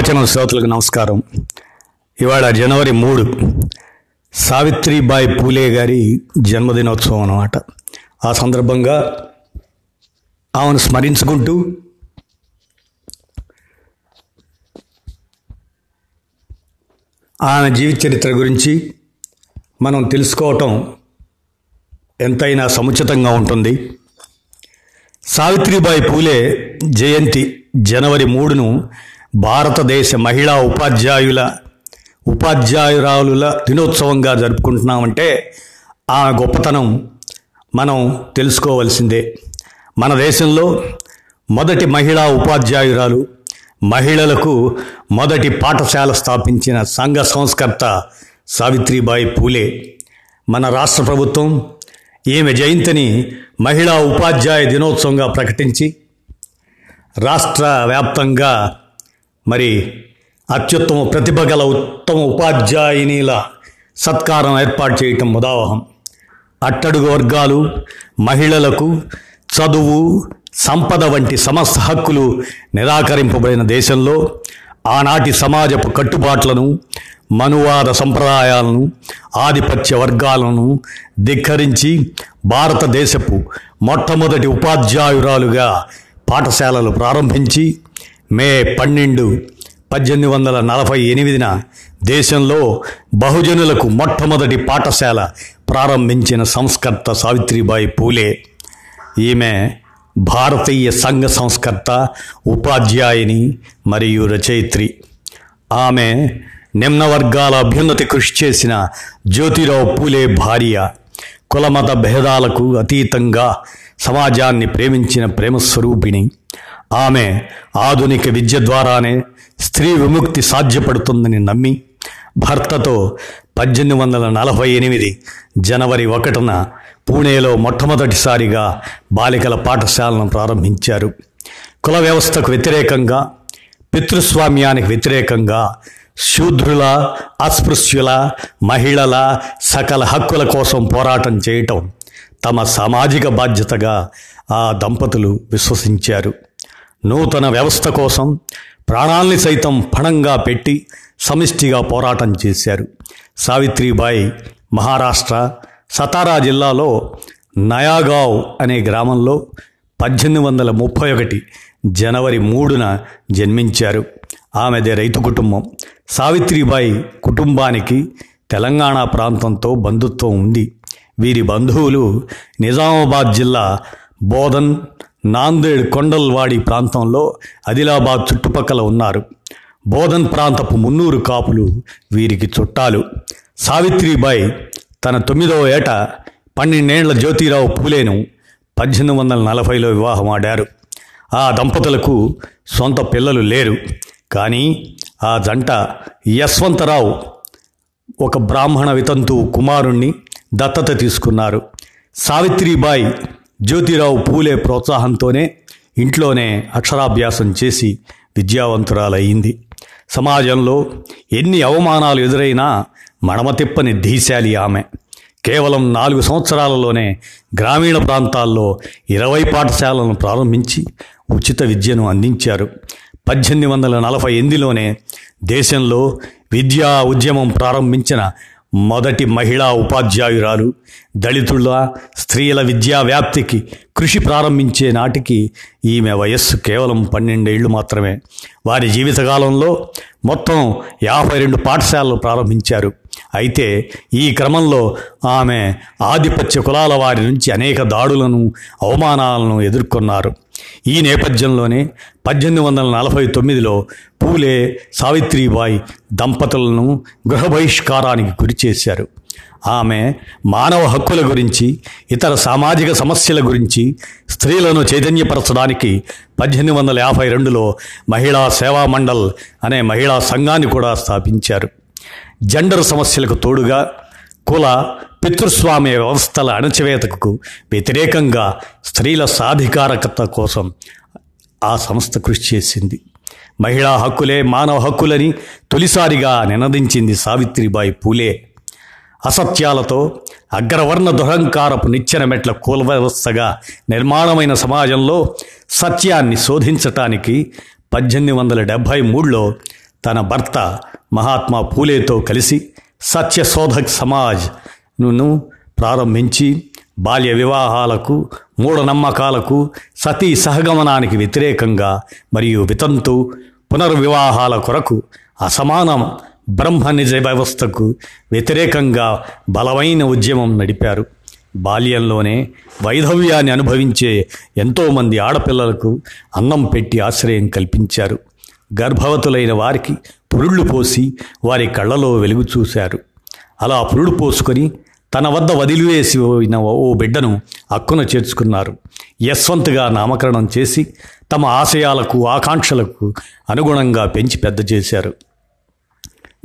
ప్రజావచనం శ్రోతలకు నమస్కారం. ఇవాళ జనవరి మూడు సావిత్రిబాయి పూలే గారి జన్మదినోత్సవం అన్నమాట. ఆ సందర్భంగా ఆమెను స్మరించుకుంటూ ఆమె జీవిత చరిత్ర గురించి మనం తెలుసుకోవటం ఎంతైనా సముచితంగా ఉంటుంది. సావిత్రిబాయి పూలే జయంతి జనవరి మూడును భారతదేశ మహిళా ఉపాధ్యాయుల ఉపాధ్యాయురాలుల దినోత్సవంగా జరుపుకుంటున్నామంటే ఆ గొప్పతనం మనం తెలుసుకోవలసిందే. మన దేశంలో మొదటి మహిళా ఉపాధ్యాయురాలు మహిళలకు మొదటి పాఠశాల స్థాపించిన సంఘ సంస్కర్త సావిత్రిబాయి పూలే. మన రాష్ట్ర ప్రభుత్వం ఈమె జయంతిని మహిళా ఉపాధ్యాయ దినోత్సవంగా ప్రకటించి రాష్ట్ర వ్యాప్తంగా మరి అత్యుత్తమ ప్రతిభ గల ఉత్తమ ఉపాధ్యాయునిల సత్కారం ఏర్పాటు చేయటం ఉదాహం అట్టడుగు వర్గాలు మహిళలకు చదువు సంపద వంటి సమస్త హక్కులు నిరాకరింపబడిన దేశంలో ఆనాటి సమాజపు కట్టుబాట్లను మనువాద సంప్రదాయాలను ఆధిపత్య వర్గాలను ధిక్కరించి భారతదేశపు మొట్టమొదటి ఉపాధ్యాయురాలుగా పాఠశాలలు ప్రారంభించి మే పన్నెండు పద్దెనిమిది వందల నలభై ఎనిమిదిన దేశంలో బహుజనులకు మొట్టమొదటి పాఠశాల ప్రారంభించిన సంస్కర్త సావిత్రిబాయి పూలే. ఈమె భారతీయ సంఘ సంస్కర్త ఉపాధ్యాయుని మరియు రచయిత్రి. ఆమె నిమ్న వర్గాల అభ్యున్నతి కృషి చేసిన జ్యోతిరావు పూలే భార్య. కులమత భేదాలకు అతీతంగా సమాజాన్ని ప్రేమించిన ప్రేమస్వరూపిణి. ఆమె ఆధునిక విద్య ద్వారానే స్త్రీ విముక్తి సాధ్యపడుతుందని నమ్మి భర్తతో పద్దెనిమిది వందల నలభై ఎనిమిది జనవరి ఒకటిన పూణేలో మొట్టమొదటిసారిగా బాలికల పాఠశాలను ప్రారంభించారు. కుల వ్యవస్థకు వ్యతిరేకంగా పితృస్వామ్యానికి వ్యతిరేకంగా శూద్రుల అస్పృశ్యుల మహిళల సకల హక్కుల కోసం పోరాటం చేయటం తమ సామాజిక బాధ్యతగా ఆ దంపతులు విశ్వసించారు. నూతన వ్యవస్థ కోసం ప్రాణాల్ని సైతం పణంగా పెట్టి సమిష్టిగా పోరాటం చేశారు. సావిత్రిబాయి మహారాష్ట్ర సతారా జిల్లాలో నయాగావ్ అనే గ్రామంలో పద్దెనిమిది వందల ముప్పై ఒకటి జనవరి మూడున జన్మించారు. ఆమెది రైతు కుటుంబం. సావిత్రిబాయి కుటుంబానికి తెలంగాణ ప్రాంతంతో బంధుత్వం ఉంది. వీరి బంధువులు నిజామాబాద్ జిల్లా బోధన్ నాందేడ్ కొండల్వాడి ప్రాంతంలో ఆదిలాబాద్ చుట్టుపక్కల ఉన్నారు. బోధన్ ప్రాంతపు మున్నూరు కాపులు వీరికి చుట్టాలు. సావిత్రిబాయి తన తొమ్మిదవ ఏట పన్నెండేండ్ల జ్యోతిరావు పూలేను పద్దెనిమిది వందల నలభైలో వివాహమాడారు. ఆ దంపతులకు సొంత పిల్లలు లేరు. కానీ ఆ జంట యశ్వంతరావు ఒక బ్రాహ్మణ వితంతు కుమారుణ్ణి దత్తత తీసుకున్నారు. సావిత్రిబాయి జ్యోతిరావు పూలే ప్రోత్సాహంతోనే ఇంట్లోనే అక్షరాభ్యాసం చేసి విద్యావంతురాలయ్యింది. సమాజంలో ఎన్ని అవమానాలు ఎదురైనా మడమ తిప్పని ధీశాలి ఆమె. కేవలం నాలుగు సంవత్సరాలలోనే గ్రామీణ ప్రాంతాల్లో ఇరవై పాఠశాలను ప్రారంభించి ఉచిత విద్యను అందించారు. పద్దెనిమిది వందల నలభై ఎనిమిదిలోనే దేశంలో విద్యా ఉద్యమం ప్రారంభించిన మొదటి మహిళా ఉపాధ్యాయురాలు. దళితుల స్త్రీల విద్యా వ్యాప్తికి కృషి ప్రారంభించే నాటికి ఈమె వయస్సు కేవలం పన్నెండేళ్ళు మాత్రమే. వారి జీవితకాలంలో మొత్తం యాభై రెండు పాఠశాలలు ప్రారంభించారు. అయితే ఈ క్రమంలో ఆమె ఆధిపత్య కులాల వారి నుంచి అనేక దాడులను అవమానాలను ఎదుర్కొన్నారు. ఈ నేపథ్యంలోనే పద్దెనిమిది వందల నలభై తొమ్మిదిలో పూలే సావిత్రిబాయి దంపతులను గృహబహిష్కారానికి గురిచేశారు గురి చేశారు. ఆమె మానవ హక్కుల గురించి ఇతర సామాజిక సమస్యల గురించి స్త్రీలను చైతన్యపరచడానికి పద్దెనిమిది వందల యాభై రెండులో మహిళా సేవా మండల్ అనే మహిళా సంఘాన్ని కూడా స్థాపించారు. జెండర్ సమస్యలకు తోడుగా కుల పితృస్వామ్య వ్యవస్థల అణచివేతకు వ్యతిరేకంగా స్త్రీల సాధికారకత కోసం ఆ సంస్థ కృషి చేసింది. మహిళా హక్కులే మానవ హక్కులని తొలిసారిగా నినదించింది సావిత్రిబాయి పూలే. అసత్యాలతో అగ్రవర్ణ దురహంకారపు నిచ్చెన మెట్ల కుల వ్యవస్థగా నిర్మాణమైన సమాజంలో సత్యాన్ని శోధించటానికి పద్దెనిమిది వందల డెబ్భై మూడులో తన భర్త మహాత్మా పూలేతో కలిసి సత్యశోధక్ సమాజ్ను ప్రారంభించి బాల్య వివాహాలకు మూఢనమ్మకాలకు సతీ సహగమనానికి వ్యతిరేకంగా మరియు వితంతు పునర్వివాహాల కొరకు అసమానం బ్రహ్మ నిజ వ్యవస్థకు వ్యతిరేకంగా బలమైన ఉద్యమం నడిపారు. బాల్యంలోనే వైధవ్యాన్ని అనుభవించే ఎంతోమంది ఆడపిల్లలకు అన్నం పెట్టి ఆశ్రయం కల్పించారు. గర్భవతులైన వారికి పురుళ్ళు పోసి వారి కళ్ళలో వెలుగు చూశారు. అలా పురుడు పోసుకొని తన వద్ద వదిలివేసి పోయిన ఓ బిడ్డను అక్కున చేర్చుకున్నారు. యశ్వంత్గా నామకరణం చేసి తమ ఆశయాలకు ఆకాంక్షలకు అనుగుణంగా పెంచి పెద్ద చేశారు.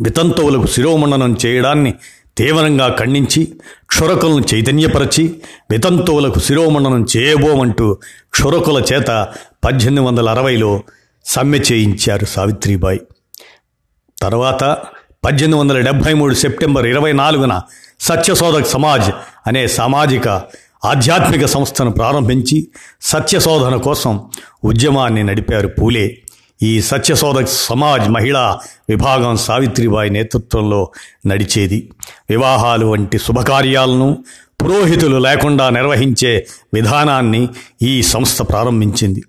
వితంతువులకు శిరోమండనం చేయడాన్ని తీవ్రంగా ఖండించి క్షురకులను చైతన్యపరచి వితంతువులకు శిరోమండనం చేయబోమంటూ క్షురకుల చేత పద్దెనిమిది వందల అరవైలో సమ్మె చేయించారు సావిత్రిబాయి. తర్వాత పద్దెనిమిది వందల డెబ్భై మూడు సెప్టెంబర్ ఇరవై నాలుగున సత్యశోధక్ సమాజ్ అనే సామాజిక ఆధ్యాత్మిక సంస్థను ప్రారంభించి సత్యశోధన కోసం ఉద్యమాన్ని నడిపారు పూలే. ఈ సత్యశోధక్ సమాజ్ మహిళా విభాగం సావిత్రిబాయి నేతృత్వంలో నడిచేది. వివాహాలు వంటి శుభకార్యాలను పురోహితులు లేకుండా నిర్వహించే విధానాన్ని ఈ సంస్థ ప్రారంభించింది.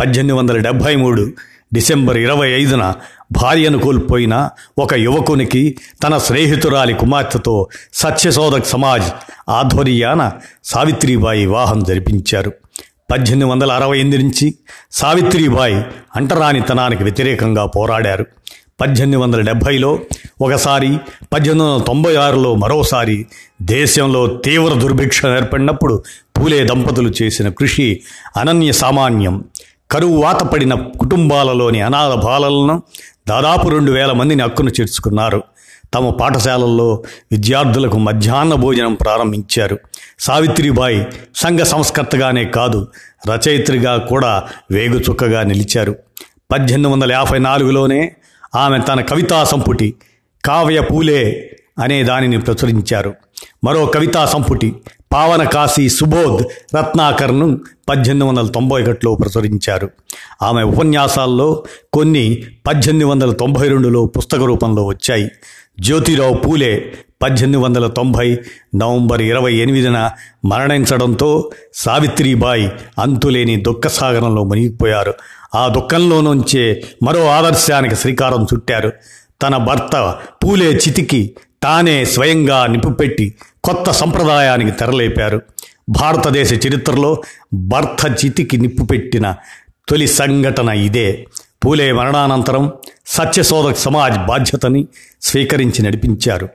పద్దెనిమిది వందల డెబ్భై మూడు డిసెంబర్ ఇరవై ఐదున భార్యను కోల్పోయిన ఒక యువకునికి తన స్నేహితురాలి కుమార్తెతో సత్యశోధక్ సమాజ్ ఆధ్వర్యాన సావిత్రిబాయి వివాహం జరిపించారు. పద్దెనిమిది వందల అరవై ఎనిమిది నుంచి సావిత్రిబాయి అంటరానితనానికి వ్యతిరేకంగా పోరాడారు. పద్దెనిమిది వందల డెబ్భైలో ఒకసారి పద్దెనిమిది వందల తొంభై ఆరులో మరోసారి దేశంలో తీవ్ర దుర్భిక్షం ఏర్పడినప్పుడు పూలే దంపతులు చేసిన కృషి అనన్య సామాన్యం. కరువు వాతపడిన కుటుంబాలలోని అనాథ బాలలను దాదాపు రెండు వేల మందిని హక్కును చేర్చుకున్నారు. తమ పాఠశాలల్లో విద్యార్థులకు మధ్యాహ్న భోజనం ప్రారంభించారు. సావిత్రిబాయి సంఘ సంస్కర్తగానే కాదు రచయిత్రిగా కూడా వేగుచుక్కగా నిలిచారు. పద్దెనిమిది వందల యాభై నాలుగులోనే ఆమె తన కవితా సంపుటి కావ్య పూలే అనే దానిని ప్రచురించారు. మరో కవితా సంపుటి పావన కాశీ సుబోధ్ రత్నాకర్ను పద్దెనిమిది వందల తొంభై ఒకటిలో ప్రచురించారు. ఆమె ఉపన్యాసాల్లో కొన్ని పద్దెనిమిది వందల తొంభై రెండులో పుస్తక రూపంలో వచ్చాయి. జ్యోతిరావు పూలే పద్దెనిమిది వందల తొంభై నవంబర్ ఇరవై ఎనిమిదిన మరణించడంతో సావిత్రిబాయి అంతులేని దుఃఖసాగరంలో మునిగిపోయారు. ఆ దుఃఖంలో నుంచే మరో ఆదర్శానికి శ్రీకారం చుట్టారు. తన భర్త పూలే చితికి తానే స్వయంగా నిప్పుపెట్టి కొత్త సంప్రదాయానికి తెరలేపారు. భారతదేశ చరిత్రలో భర్త చితికి నిప్పు పెట్టిన తొలి సంఘటన ఇదే. పూలే మరణానంతరం సత్యశోధక సమాజ్ బాధ్యతని స్వీకరించి నడిపించారు.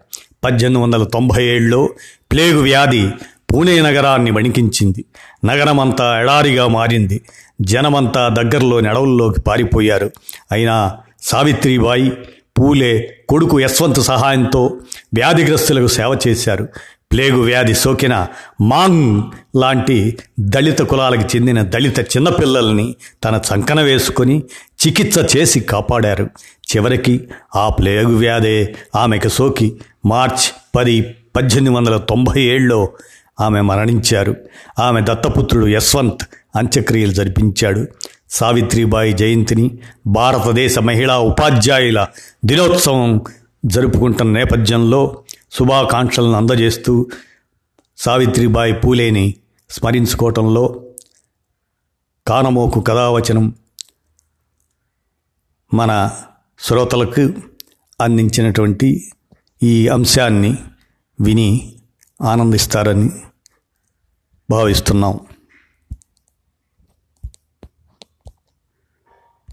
పద్దెనిమిది వందల తొంభై ఏడులో ప్లేగు వ్యాధి పూణే నగరాన్ని వణికించింది. నగరమంతా ఎడారిగా మారింది. జనమంతా దగ్గరలోని అడవుల్లోకి పారిపోయారు. అయినా సావిత్రిబాయి పూలే కొడుకు యశ్వంత్ సహాయంతో వ్యాధిగ్రస్తులకు సేవ చేశారు. ప్లేగు వ్యాధి సోకిన మాంగ్ లాంటి దళిత కులాలకు చెందిన దళిత చిన్నపిల్లల్ని తన చంకన వేసుకొని చికిత్స చేసి కాపాడారు. చివరికి ఆ ప్లేగు వ్యాధే ఆమెకు సోకి మార్చ్ పది పద్దెనిమిది వందల తొంభై ఏడులో ఆమె మరణించారు. ఆమె దత్తపుత్రుడు యశ్వంత్ అంత్యక్రియలు జరిపించాడు. సావిత్రిబాయి జయంతిని భారతదేశ మహిళా ఉపాధ్యాయుల దినోత్సవం జరుపుకుంటున్న నేపథ్యంలో శుభాకాంక్షలను అందజేస్తూ సావిత్రిబాయి పూలేని స్మరించుకోవటంలో కానమోకు కథావచనం మన శ్రోతలకు అందించినటువంటి ఈ అంశాన్ని విని ఆనందిస్తారని భావిస్తున్నాం.